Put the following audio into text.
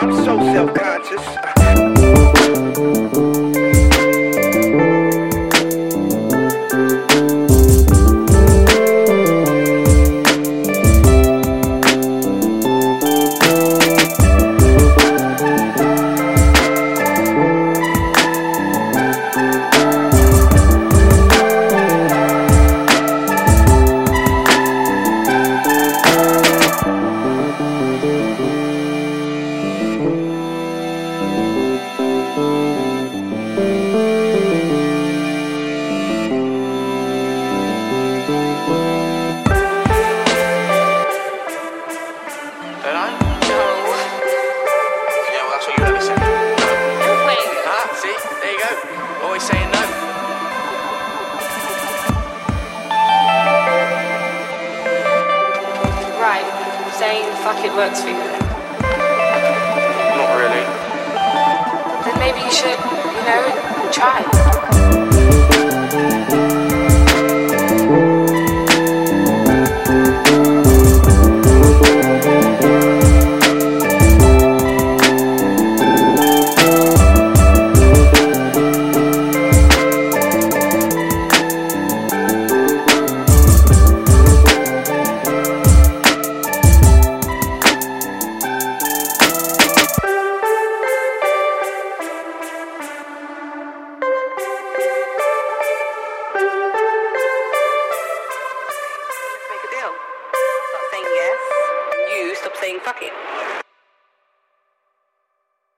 I'm so self-conscious. Saying no. Right. Saying fuck it works for you. Not really. Then maybe you should, you know, try. Stop saying fuck it.